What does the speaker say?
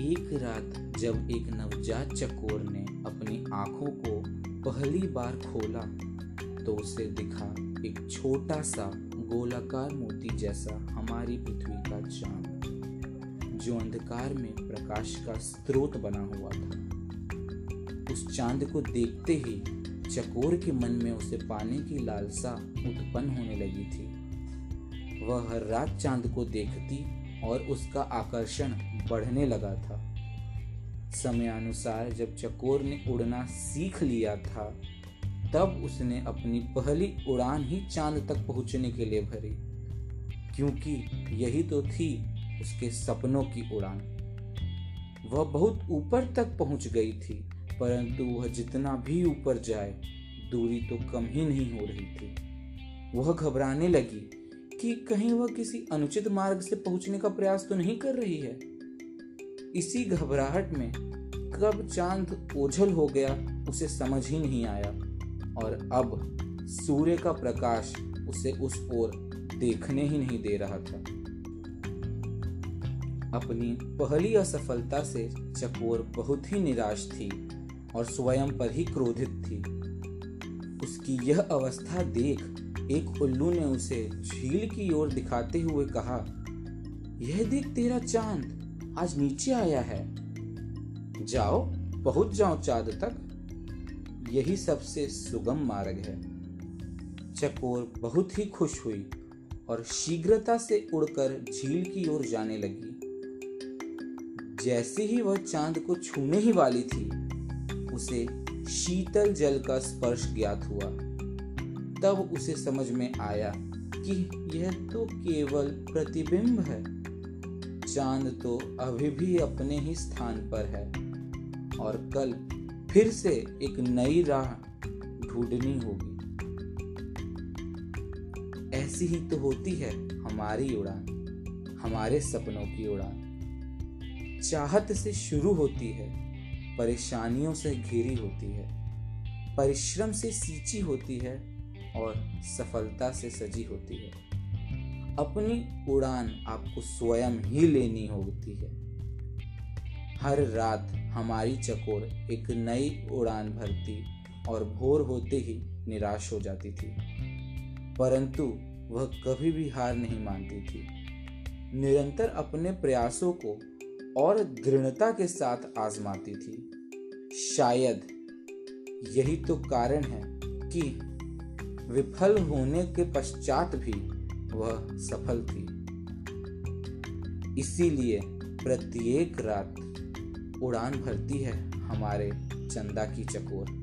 एक रात जब एक नवजात चकोर ने अपनी आँखों को पहली बार खोला तो उसे दिखा एक छोटा सा गोलाकार मोती जैसा हमारी पृथ्वी का चाँद, जो अंधकार में प्रकाश का स्रोत बना हुआ था। उस चाँद को देखते ही चकोर के मन में उसे पाने की लालसा उत्पन्न होने लगी थी। वह हर रात चाँद को देखती और उसका आकर्षण बढ़ने लगा था। समयानुसार जब चकोर ने उड़ना सीख लिया था, तब उसने अपनी पहली उड़ान ही चाँद तक पहुँचने के लिए भरी, क्योंकि यही तो थी उसके सपनों की उड़ान। वह बहुत ऊपर तक पहुँच गई थी, परंतु वह जितना भी ऊपर जाए, दूरी तो कम ही नहीं हो रही थी। वह घबराने लगी कि कहीं वह किसी अनुचित मार्ग से पहुँचने का प्रयास तो नहीं कर रही है? इसी घबराहट में कब चाँद ओझल हो गया उसे समझ ही नहीं आया, और अब सूर्य का प्रकाश उसे उस ओर देखने ही नहीं दे रहा था। अपनी पहली असफलता से चकोर बहुत ही निराश थी और स्वयं पर ही क्रोधित थी। उसकी यह अवस्था देख एक उल्लू ने उसे झील की ओर दिखाते हुए कहा, यह देख तेरा चाँद आज नीचे आया है। जाओ, पहुँच जाओ चाँद तक। यही सबसे सुगम मार्ग है। चकोर बहुत ही खुश हुई और शीघ्रता से उड़कर झील की ओर जाने लगी। जैसे ही वह चाँद को छूने ही वाली थी, उसे शीतल जल का स्पर्श ज्ञात हुआ। तब उसे समझ में आया कि यह तो केवल प्रतिबिंब है। चाँद तो अभी भी अपने ही स्थान पर है और कल फिर से एक नई राह ढूंढनी होगी। ऐसी ही तो होती है हमारी उड़ान, हमारे सपनों की उड़ान। चाहत से शुरू होती है, परेशानियों से घिरी होती है, परिश्रम से सींची होती है और सफलता से सजी होती है। अपनी उड़ान आपको स्वयं ही लेनी होती है। हर रात हमारी चकोर एक नई उड़ान भरती और भोर होते ही निराश हो जाती थी। परंतु वह कभी भी हार नहीं मानती थी। निरंतर अपने प्रयासों को और दृढ़ता के साथ आजमाती थी। शायद यही तो कारण है कि विफल होने के पश्चात भी वह सफल थी। इसीलिए प्रत्येक रात उड़ान भरती है हमारे चंदा की चकोर।